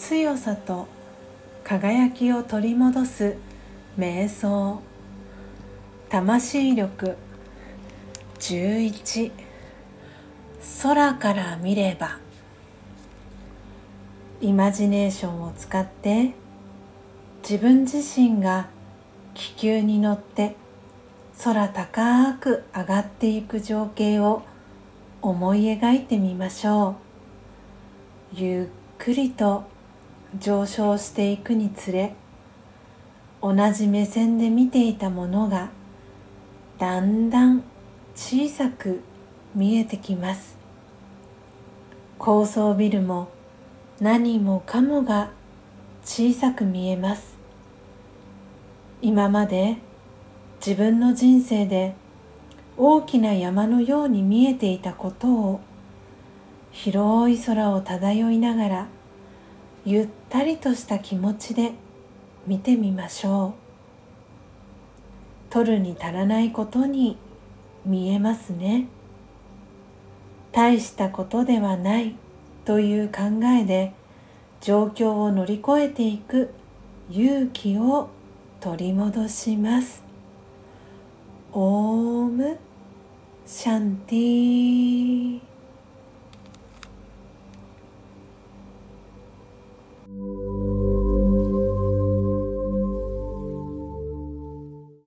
強さと輝きを取り戻す瞑想魂力。11空から見れば。イマジネーションを使って自分自身が気球に乗って空高く上がっていく情景を思い描いてみましょう。ゆっくりと上昇していくにつれ同じ目線で見ていたものがだんだん小さく見えてきます。高層ビルも何もかもが小さく見えます。今まで自分の人生で大きな山のように見えていたことを広い空を漂いながらゆったりとした気持ちで見てみましょう。取るに足らないことに見えますね。大したことではないという考えで状況を乗り越えていく勇気を取り戻します。オームシャンティー。